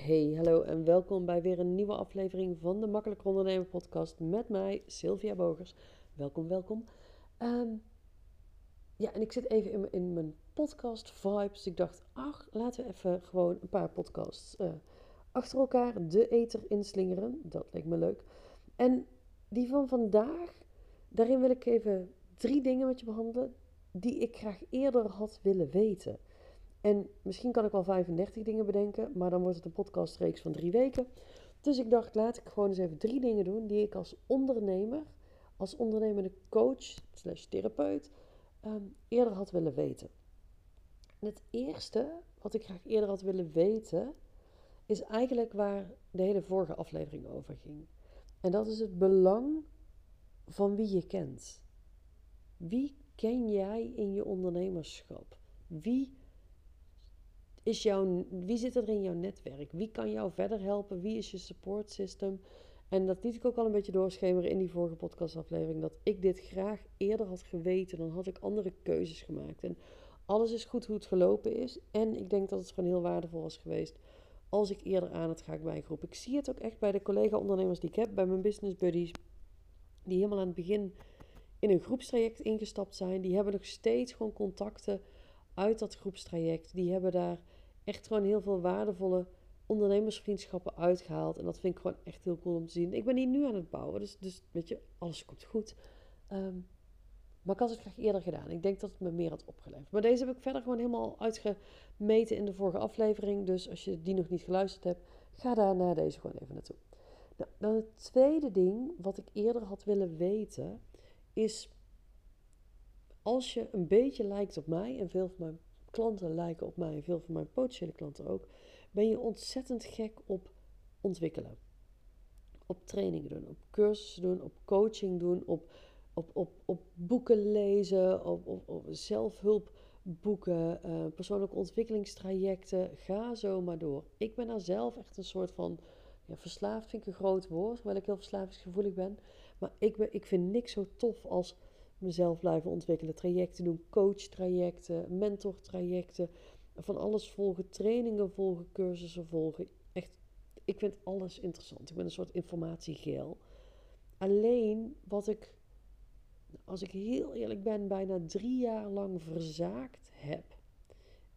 Hey, hallo en welkom bij weer een nieuwe aflevering van de Makkelijk Ondernemen podcast met mij, Sylvia Bogers. Welkom, welkom. Ehm, ja, en ik zit even in, in mijn podcast vibes. Ik dacht, ach, laten we even gewoon een paar podcasts uh, achter elkaar de eter inslingeren. Dat leek me leuk. En die van vandaag, daarin wil ik even drie dingen met je behandelen die ik graag eerder had willen weten. En misschien kan ik wel 35 dingen bedenken, maar dan wordt het een podcastreeks van drie weken. Dus ik dacht, laat ik gewoon eens even drie dingen doen die ik als ondernemer, als ondernemende coach slash therapeut, ehm, eerder had willen weten. En het eerste wat ik graag eerder had willen weten, is eigenlijk waar de hele vorige aflevering over ging. En dat is het belang van wie je kent. Wie ken jij in je ondernemerschap? Wie is jouw, wie zit er in jouw netwerk? Wie kan jou verder helpen? Wie is je support system? En dat liet ik ook al een beetje doorschemeren in die vorige podcastaflevering. Dat ik dit graag eerder had geweten. Dan had ik andere keuzes gemaakt. En alles is goed hoe het gelopen is. En ik denk dat het gewoon heel waardevol was geweest. Als ik eerder aan het ga bij een groep. Ik zie het ook echt bij de collega-ondernemers die ik heb. Bij mijn business buddies. Die helemaal aan het begin in een groepstraject ingestapt zijn. Die hebben nog steeds gewoon contacten uit dat groepstraject. Die hebben daar echt gewoon heel veel waardevolle ondernemersvriendschappen uitgehaald. En dat vind ik gewoon echt heel cool om te zien. Ik ben hier nu aan het bouwen, dus, dus weet je, alles komt goed. Ehm, maar ik had het graag eerder gedaan. Ik denk dat het me meer had opgeleverd. Maar deze heb ik verder gewoon helemaal uitgemeten in de vorige aflevering. Dus als je die nog niet geluisterd hebt, ga daar naar deze gewoon even naartoe. Nou, dan het tweede ding wat ik eerder had willen weten is als je een beetje lijkt op mij, en veel van mijn klanten lijken op mij, en veel van mijn potentiële klanten ook, ben je ontzettend gek op ontwikkelen. Op trainingen doen, op cursussen doen, op coaching doen, op, op, op, op boeken lezen, op, op, op zelfhulpboeken, uh, persoonlijke ontwikkelingstrajecten. Ga zo maar door. Ik ben daar zelf echt een soort van. Ja, verslaafd vind ik een groot woord, hoewel ik heel verslavingsgevoelig ben. Maar ik, ben, ik vind niks zo tof als mezelf blijven ontwikkelen. Trajecten doen, coach-trajecten, mentor-trajecten. Van alles volgen, trainingen volgen, cursussen volgen. Echt, ik vind alles interessant. Ik ben een soort informatiegeel. Alleen wat ik, als ik heel eerlijk ben, bijna drie jaar lang verzaakt heb.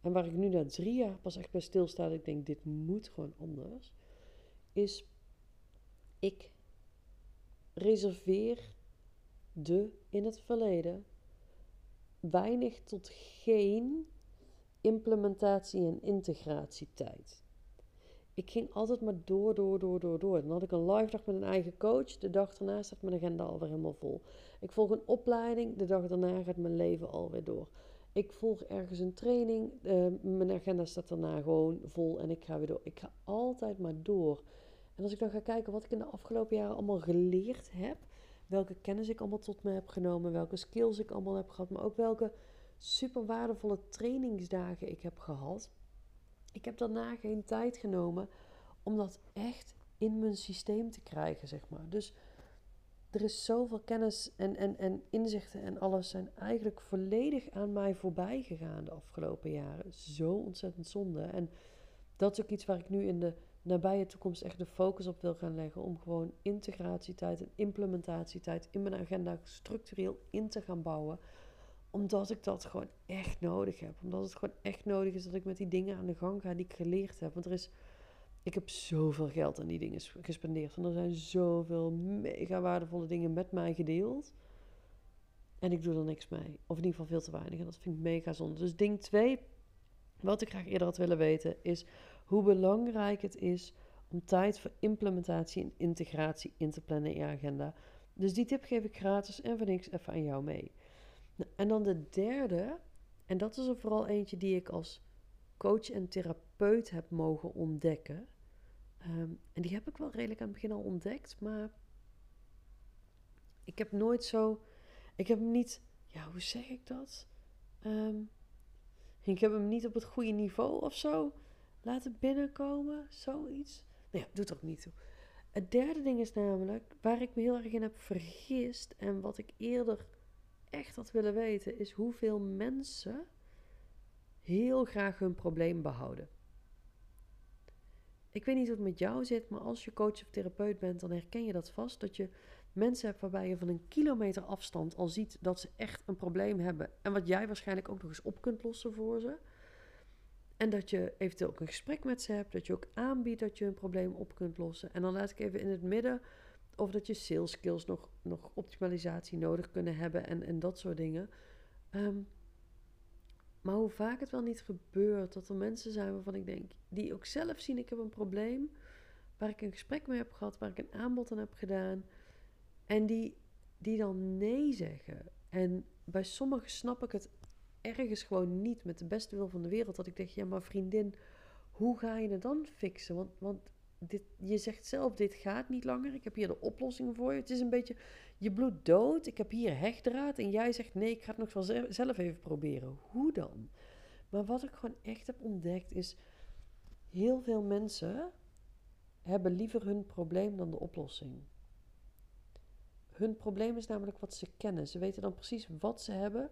En waar ik nu na drie jaar pas echt bij stilsta, ik denk, dit moet gewoon anders. Is, ik reserveer de in het verleden weinig tot geen implementatie- en integratietijd. Ik ging altijd maar door, door, door, door, door. Dan had ik een live dag met een eigen coach. De dag daarna staat mijn agenda alweer helemaal vol. Ik volg een opleiding. De dag daarna gaat mijn leven alweer door. Ik volg ergens een training. Uh, mijn agenda staat daarna gewoon vol en ik ga weer door. Ik ga altijd maar door. En als ik dan ga kijken wat ik in de afgelopen jaren allemaal geleerd heb, welke kennis ik allemaal tot me heb genomen, welke skills ik allemaal heb gehad, maar ook welke super waardevolle trainingsdagen ik heb gehad. Ik heb daarna geen tijd genomen om dat echt in mijn systeem te krijgen, zeg maar. Dus er is zoveel kennis en, en, en inzichten en alles zijn eigenlijk volledig aan mij voorbij gegaan de afgelopen jaren. Zo ontzettend zonde. En dat is ook iets waar ik nu in de nabije toekomst echt de focus op wil gaan leggen. Om gewoon integratietijd en implementatietijd in mijn agenda structureel in te gaan bouwen. Omdat ik dat gewoon echt nodig heb. Omdat het gewoon echt nodig is dat ik met die dingen aan de gang ga die ik geleerd heb. Want er is. Ik heb zoveel geld aan die dingen gespendeerd. En er zijn zoveel mega waardevolle dingen met mij gedeeld. En ik doe er niks mee. Of in ieder geval veel te weinig. En dat vind ik mega zonde. Dus ding 2, wat ik graag eerder had willen weten, is hoe belangrijk het is om tijd voor implementatie en integratie in te plannen in je agenda. Dus die tip geef ik gratis en voor niks even aan jou mee. Nou, en dan de derde, en dat is er vooral eentje die ik als coach en therapeut heb mogen ontdekken. Ehm, en die heb ik wel redelijk aan het begin al ontdekt, maar ik heb nooit zo. Ik heb hem niet. Ja, hoe zeg ik dat? Ehm, ik heb hem niet op het goede niveau of zo laten binnenkomen, zoiets. Nou ja, doet er ook niet toe. Het derde ding is namelijk, waar ik me heel erg in heb vergist en wat ik eerder echt had willen weten, is hoeveel mensen heel graag hun probleem behouden. ik weet niet hoe het met jou zit, maar als je coach of therapeut bent, dan herken je dat vast. Dat je mensen hebt waarbij je van een kilometer afstand al ziet dat ze echt een probleem hebben. En wat jij waarschijnlijk ook nog eens op kunt lossen voor ze. En dat je eventueel ook een gesprek met ze hebt. Dat je ook aanbiedt dat je een probleem op kunt lossen. En dan laat ik even in het midden of dat je sales skills nog, nog optimalisatie nodig kunnen hebben en, en dat soort dingen. Ehm, maar hoe vaak het wel niet gebeurt dat er mensen zijn waarvan ik denk, die ook zelf zien, ik heb een probleem, waar ik een gesprek mee heb gehad, waar ik een aanbod aan heb gedaan, en die, die dan nee zeggen. En bij sommigen snap ik het ergens gewoon niet met de beste wil van de wereld, dat ik denk, ja maar vriendin, hoe ga je het dan fixen? Want, want dit, je zegt zelf, dit gaat niet langer. Ik heb hier de oplossing voor je. Het is een beetje, je bloed dood. Ik heb hier hegdraad. En jij zegt, nee, ik ga het nog wel zelf even proberen. Hoe dan? Maar wat ik gewoon echt heb ontdekt is, heel veel mensen hebben liever hun probleem dan de oplossing. Hun probleem is namelijk wat ze kennen. Ze weten dan precies wat ze hebben,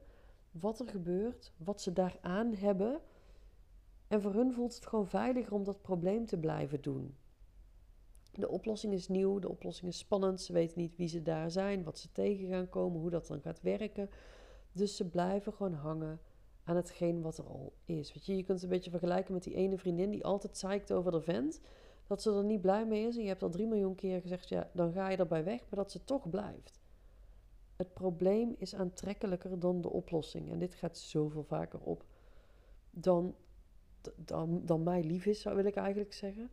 wat er gebeurt, wat ze daaraan hebben. En voor hun voelt het gewoon veiliger om dat probleem te blijven doen. De oplossing is nieuw, de oplossing is spannend. Ze weten niet wie ze daar zijn, wat ze tegen gaan komen, hoe dat dan gaat werken. Dus ze blijven gewoon hangen aan hetgeen wat er al is. Weet je, je kunt het een beetje vergelijken met die ene vriendin die altijd zeikt over de vent. Dat ze er niet blij mee is. En je hebt al drie miljoen keer gezegd, ja, dan ga je erbij weg, maar dat ze toch blijft. Het probleem is aantrekkelijker dan de oplossing. En dit gaat zoveel vaker op dan, dan, dan mij lief is, zou wil ik eigenlijk zeggen.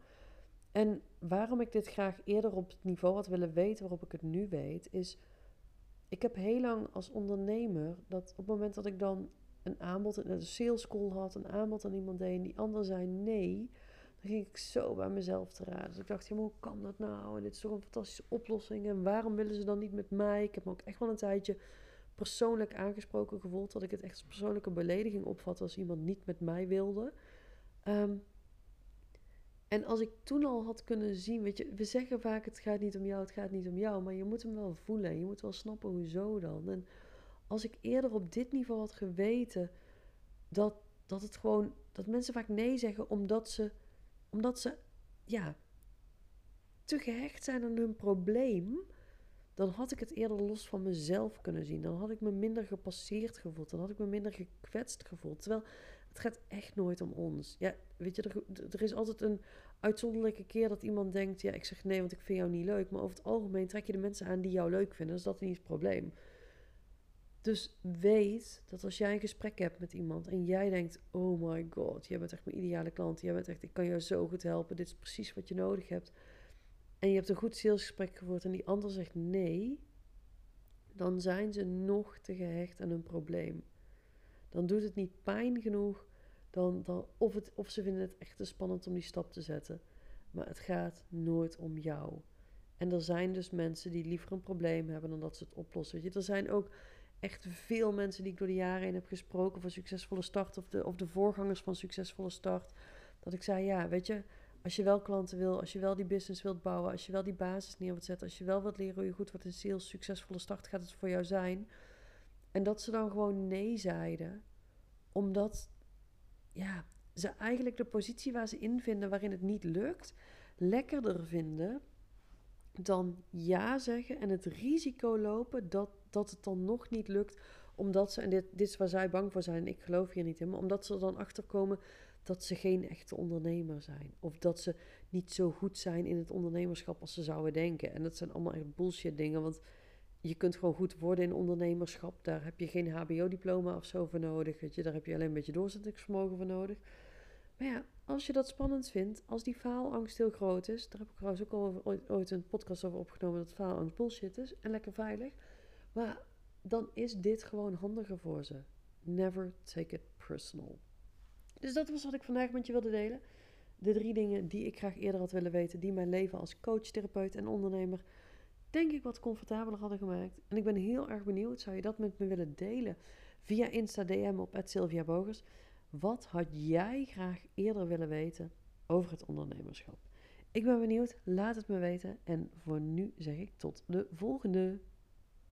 En waarom ik dit graag eerder op het niveau had willen weten waarop ik het nu weet, is. Ik heb heel lang als ondernemer dat op het moment dat ik dan een aanbod, een sales call had, een aanbod aan iemand deed en die ander zei nee, dan ging ik zo bij mezelf te raden. Dus ik dacht, ja, hoe kan dat nou? En dit is toch een fantastische oplossing. En waarom willen ze dan niet met mij? Ik heb me ook echt wel een tijdje persoonlijk aangesproken gevoeld. Dat ik het echt als persoonlijke belediging opvatte als iemand niet met mij wilde. Um, en als ik toen al had kunnen zien, weet je, we zeggen vaak het gaat niet om jou, het gaat niet om jou, maar je moet hem wel voelen. Je moet wel snappen hoezo dan. En als ik eerder op dit niveau had geweten dat, dat het gewoon, dat mensen vaak nee zeggen omdat ze, omdat ze, ja, te gehecht zijn aan hun probleem, dan had ik het eerder los van mezelf kunnen zien. Dan had ik me minder gepasseerd gevoeld. Dan had ik me minder gekwetst gevoeld. Terwijl het gaat echt nooit om ons. Ja, weet je, er, er is altijd een uitzonderlijke keer dat iemand denkt: ja, ik zeg nee, want ik vind jou niet leuk. Maar over het algemeen trek je de mensen aan die jou leuk vinden. Dus dat is niet het probleem. Dus weet dat als jij een gesprek hebt met iemand en jij denkt: oh my god, jij bent echt mijn ideale klant. Jij bent echt, ik kan jou zo goed helpen. Dit is precies wat je nodig hebt. En je hebt een goed salesgesprek gevoerd en die ander zegt nee, dan zijn ze nog te gehecht aan hun probleem. Dan doet het niet pijn genoeg dan, dan of, het, of ze vinden het echt te spannend om die stap te zetten. Maar het gaat nooit om jou. En er zijn dus mensen die liever een probleem hebben dan dat ze het oplossen. Weet je, er zijn ook echt veel mensen die ik door de jaren heen heb gesproken voor succesvolle start of de, of de voorgangers van succesvolle start. Dat ik zei, ja, weet je, als je wel klanten wil, als je wel die business wilt bouwen, als je wel die basis neer wilt zetten, als je wel wilt leren hoe je goed wordt in sales, succesvolle start gaat het voor jou zijn. En dat ze dan gewoon nee zeiden, omdat ja, ze eigenlijk de positie waar ze in vinden waarin het niet lukt, lekkerder vinden dan ja zeggen en het risico lopen dat, dat het dan nog niet lukt, omdat ze, en dit, dit is waar zij bang voor zijn, ik geloof hier niet in, maar omdat ze er dan achterkomen dat ze geen echte ondernemer zijn. Of dat ze niet zo goed zijn in het ondernemerschap als ze zouden denken. En dat zijn allemaal echt bullshit dingen, want je kunt gewoon goed worden in ondernemerschap. Daar heb je geen HBO-diploma of zo voor nodig. Weet je. Daar heb je alleen een beetje doorzettingsvermogen voor nodig. Maar ja, als je dat spannend vindt, als die faalangst heel groot is. Daar heb ik trouwens ook al ooit een podcast over opgenomen dat faalangst bullshit is en lekker veilig. Dan is dit gewoon handiger voor ze. Never take it personal. Dus dat was wat ik vandaag met je wilde delen. De drie dingen die ik graag eerder had willen weten, die mijn leven als coach, therapeut en ondernemer denk ik wat comfortabeler hadden gemaakt. En ik ben heel erg benieuwd, zou je dat met me willen delen via Insta DM op Sylvia Bogers? Wat had jij graag eerder willen weten over het ondernemerschap? Ik ben benieuwd, laat het me weten. En voor nu zeg ik tot de volgende.